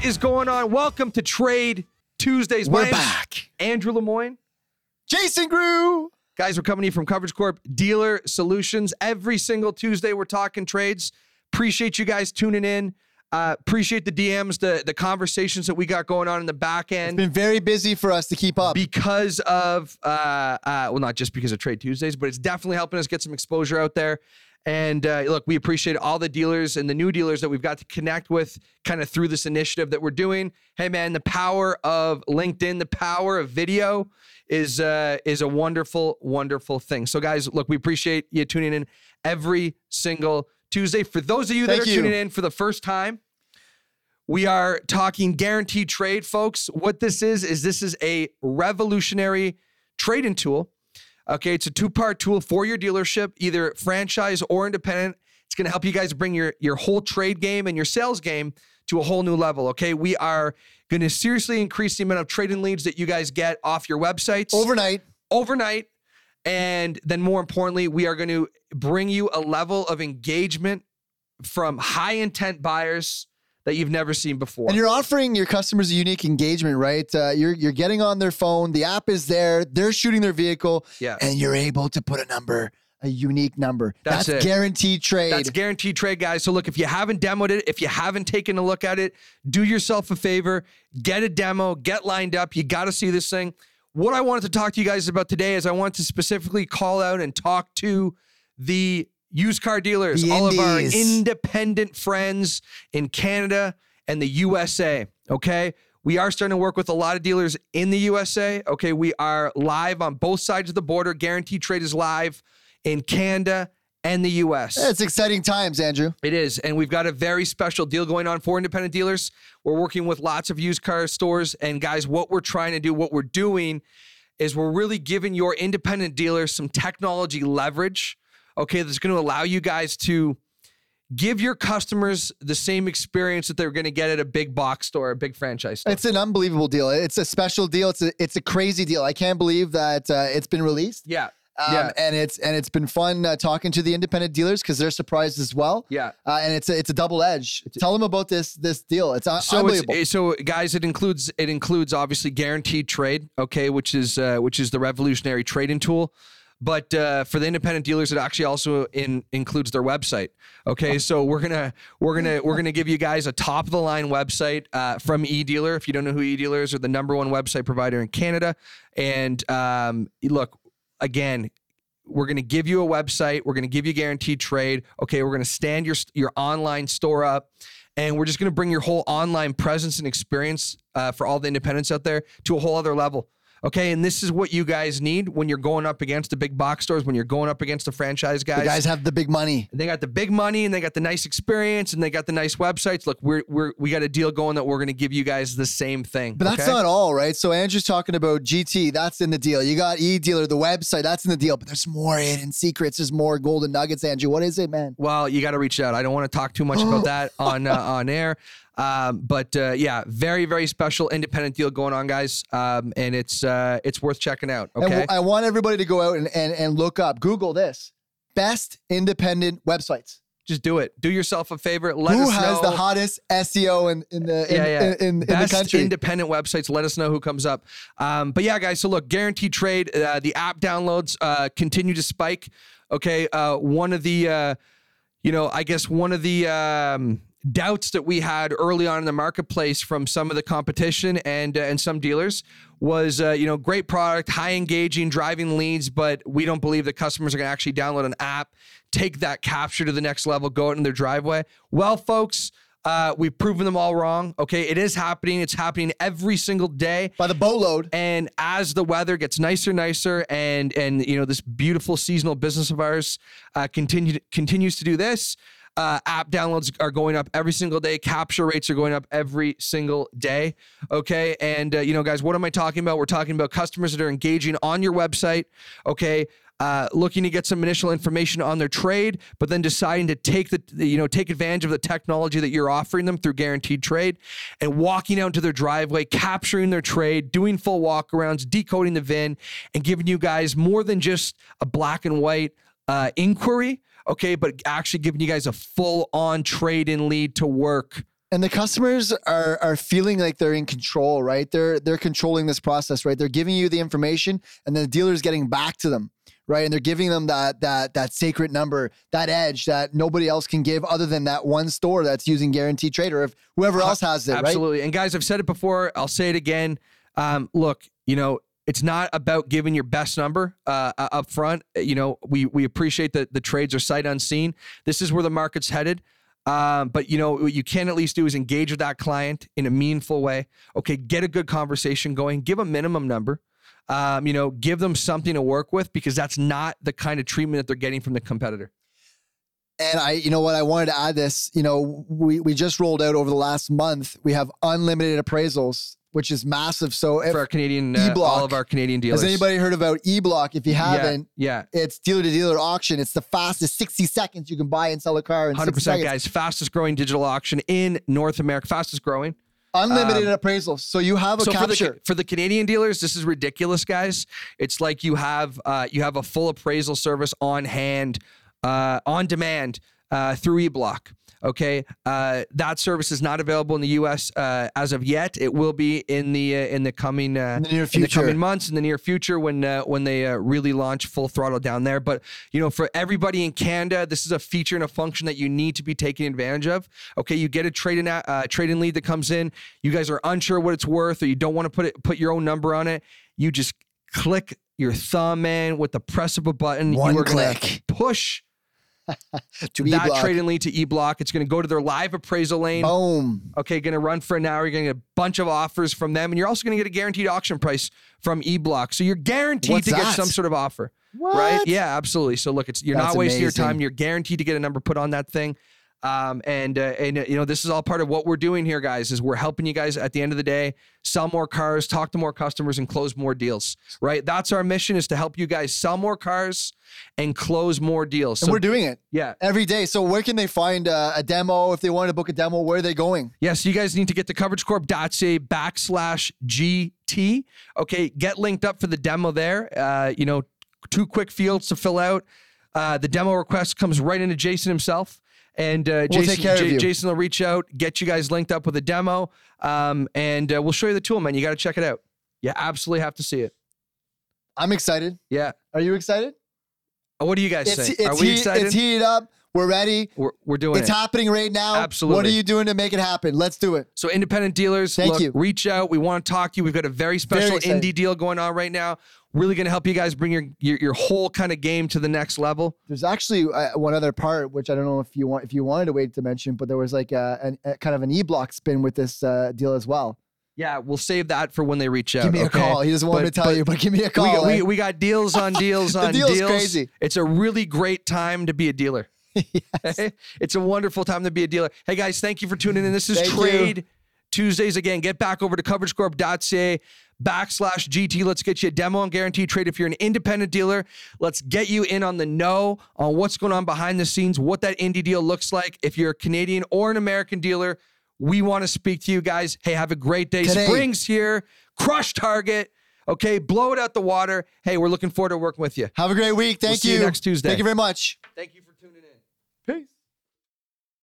What is going on? Welcome to Trade Tuesdays. We're name's back. Andrew Lemoyne. Jason Grew. Guys, we're coming to you from Coverage Corp Dealer Solutions. Every single Tuesday, we're talking trades. Appreciate you guys tuning in. Uh, appreciate the DMs, the the conversations that we got going on in the back end. Been very busy for us to keep up. because of uh, uh well not just because of trade tuesdays but it's definitely helping us get some exposure out there and uh, look we appreciate all the dealers and the new dealers that we've got to connect with kind of through this initiative that we're doing hey man the power of linkedin the power of video is uh is a wonderful wonderful thing so guys look we appreciate you tuning in every single tuesday for those of you that Thank are you. tuning in for the first time we are talking guaranteed trade, folks. What this is, is this is a revolutionary trading tool. Okay, it's a two-part tool for your dealership, either franchise or independent. It's going to help you guys bring your your whole trade game and your sales game to a whole new level. Okay, we are going to seriously increase the amount of trading leads that you guys get off your websites Overnight. overnight. And then more importantly, we are going to bring you a level of engagement from high intent buyers that you've never seen before. And you're offering your customers a unique engagement, right? Uh, you're you're getting on their phone. The app is there. They're shooting their vehicle, yeah. and you're able to put a number, a unique number. That's That's, guaranteed trade. That's guaranteed trade, guys. So look, if you haven't demoed it, if you haven't taken a look at it, do yourself a favor, get a demo, get lined up. You got to see this thing. What I wanted to talk to you guys about today is I want to specifically call out and talk to the used car dealers, The all of our independent friends in Canada and the USA. Okay. We are starting to work with a lot of dealers in the USA. Okay. We are live on both sides of the border. Guaranteed Trade is live in Canada and the US. it's exciting times, Andrew. It is. And we've got a very special deal going on for independent dealers. We're working with lots of used car stores. And guys, what we're trying to do, what we're doing is we're really giving your independent dealers some technology leverage. Okay, that's going to allow you guys to give your customers the same experience that they're going to get at a big box store, a big franchise store. It's an unbelievable deal. It's a special deal. It's a it's a crazy deal. I can't believe that uh, it's been released. yeah. Um, Yeah. and it's and it's been fun uh, talking to the independent dealers because they're surprised as well. Yeah. Uh, and it's a, it's a double edge. Tell them about this this deal. It's un- so unbelievable. it's, so guys it includes it includes obviously guaranteed trade okay which is uh, which is the revolutionary trading tool but uh, for the independent dealers it actually also in, includes their website okay so we're gonna we're gonna we're gonna give you guys a top of the line website uh, from edealer if you don't know who edealer is or the number one website provider in canada and um, look again we're going to give you a website. We're going to give you guaranteed trade. Okay, we're going to stand your your online store up, and we're just going to bring your whole online presence and experience uh, for all the independents out there to a whole other level. Okay, and this is what you guys need when you're going up against the big box stores, when you're going up against the franchise guys. the guys have the big money. And they got the big money and they got the nice experience and they got the nice websites. Look, we're we're we got a deal going that we're going to give you guys the same thing. But that's okay? not all, right? So Andrew's talking about GT. That's in the deal. You got E dealer, the website. That's in the deal. But there's more hidden secrets. There's more golden nuggets. Andrew, what is it, man? Well, you got to reach out. I don't want to talk too much about that on uh, on air. Um, but uh, yeah, very very special independent deal going on, guys. Um, and it's uh, it's worth checking out. And Okay. w- I want everybody to go out and, and, and look up, Google this best independent websites. Just do it. Do yourself a favor. Let Who us has know. the hottest SEO in, in the in, yeah, yeah. in, in, in the Best country? independent websites. Let us know who comes up. Um, but yeah, guys. So look, guaranteed trade. Uh, the app downloads uh, continue to spike. Okay. Uh, one of the, uh, you know, I guess one of the um, doubts that we had early on in the marketplace from some of the competition and uh, and some dealers was, uh, you know, great product, high engaging, driving leads, but we don't believe that customers are going to actually download an app, take that capture to the next level, go out in their driveway. Well, folks. Uh, we've proven them all wrong. Okay, it is happening. It's happening every single day. By the boatload. And as the weather gets nicer, nicer, and and you know this beautiful seasonal business of ours uh, continue continues to do this, uh, app downloads are going up every single day. Capture rates are going up every single day. Okay, and uh, you know, guys, what am I talking about? We're talking about customers that are engaging on your website. Okay. Uh, looking to get some initial information on their trade, but then deciding to take the you know take advantage of the technology that you're offering them through guaranteed trade, and walking out to their driveway, capturing their trade, doing full walkarounds, decoding the VIN, and giving you guys more than just a black and white uh, inquiry, okay, but actually giving you guys a full on trade in lead to work and the customers are are feeling like they're in control, right? They're they're controlling this process, right? They're giving you the information, and then the dealer's getting back to them, right? And they're giving them that that that sacred number, that edge that nobody else can give, other than that one store that's using Guaranteed Trade, or if whoever else has it, right? Absolutely. And guys, I've said it before. I'll say it again. Um, look, you know, it's not about giving your best number uh, up front. You know, we we appreciate that the trades are sight unseen. This is where the market's headed. Um, but you know what you can at least do is engage with that client in a meaningful way. Okay, get a good conversation going. Give a minimum number. Um, you know, give them something to work with because that's not the kind of treatment that they're getting from the competitor. And I, you know what, I wanted to add this. You know, we we just rolled out over the last month. We have unlimited appraisals, which is massive. So if For our Canadian, uh, E-Block. all of our Canadian dealers. has anybody heard about eBlock? If you haven't, Yeah, it's dealer to dealer auction. It's the fastest 60 seconds you can buy and sell a car in 60 hundred percent, guys. Fastest growing digital auction in North America. Fastest growing. Unlimited appraisals. So you have a so for capture. the for the Canadian dealers, this is ridiculous, guys. It's like you have uh, you have a full appraisal service on hand, uh, on demand uh, through eBlock. Okay, uh, that service is not available in the U.S. Uh, as of yet. It will be in the uh, in the coming uh, In the near in the future. coming months, in the near future, when uh, when they uh, really launch full throttle down there. But you know, for everybody in Canada, this is a feature and a function that you need to be taking advantage of. Okay, you get a trade in uh, trade in lead that comes in. You guys are unsure what it's worth, or you don't want to put it put your own number on it. You just click your thumb in with the press of a button. One click. push to that eBlock. trade in lead to eBlock. It's going to go to their live appraisal lane. Boom. Okay, going to run for an hour. You're going to get a bunch of offers from them, and you're also going to get a guaranteed auction price from eBlock. So you're guaranteed What's to get some sort of offer, What? right? Yeah, absolutely. So look, it's you're That's not wasting your time. You're guaranteed to get a number put on that thing. Um, and uh, and uh, you know this is all part of what we're doing here, guys. Is we're helping you guys at the end of the day sell more cars, talk to more customers, and close more deals. Right? That's our mission: is to help you guys sell more cars and close more deals. And we're doing it yeah, every day. So where can they find uh, a demo? If they want to book a demo, where are they going? Yes, you guys need to get to coveragecorp.ca backslash GT. Okay, get linked up for the demo there. Uh, you know, two quick fields to fill out. Uh, the demo request comes right into Jason himself. And uh, We'll Jason, take care of J-. Jason will reach out, get you guys linked up with a demo, um, and uh, we'll show you the tool, man. You got to check it out. You absolutely have to see it. I'm excited. Yeah. Are you excited? What do you guys It's, think? it's, Are we heat- excited? it's heated up. We're ready. we're, we're doing It's it. It's happening right now. Absolutely. What are you doing to make it happen? Let's do it. So independent dealers, Thank look, you. reach out. We want to talk to you. We've got a very special excited. indie deal going on right now. Really going to help you guys bring your, your your whole kind of game to the next level. There's actually uh, one other part which I don't know if you want if you wanted to wait to mention, but there was like a, an, a kind of an e-block spin with this uh, deal as well. Yeah, we'll save that for when they reach out. Give me a call. He doesn't want But- me to tell but you, but give me a We call. got, we, eh? we got deals on deals on deal's deals. crazy. It's a really great time to be a dealer. it's a wonderful time to be a dealer. Hey guys, thank you for tuning in. This is Thank you. Trade Tuesdays again. Get back over to coveragecorp.ca backslash GT. Let's get you a demo and guaranteed trade. If you're an independent dealer, let's get you in on the know on what's going on behind the scenes, what that indie deal looks like. If you're a Canadian or an American dealer, we want to speak to you guys. Hey, have a great day. Today. Spring's here. Crush target. Okay, blow it out the water. Hey, we're looking forward to working with you. Have a great week. Thank see you next Tuesday. Thank you very much. Thank you for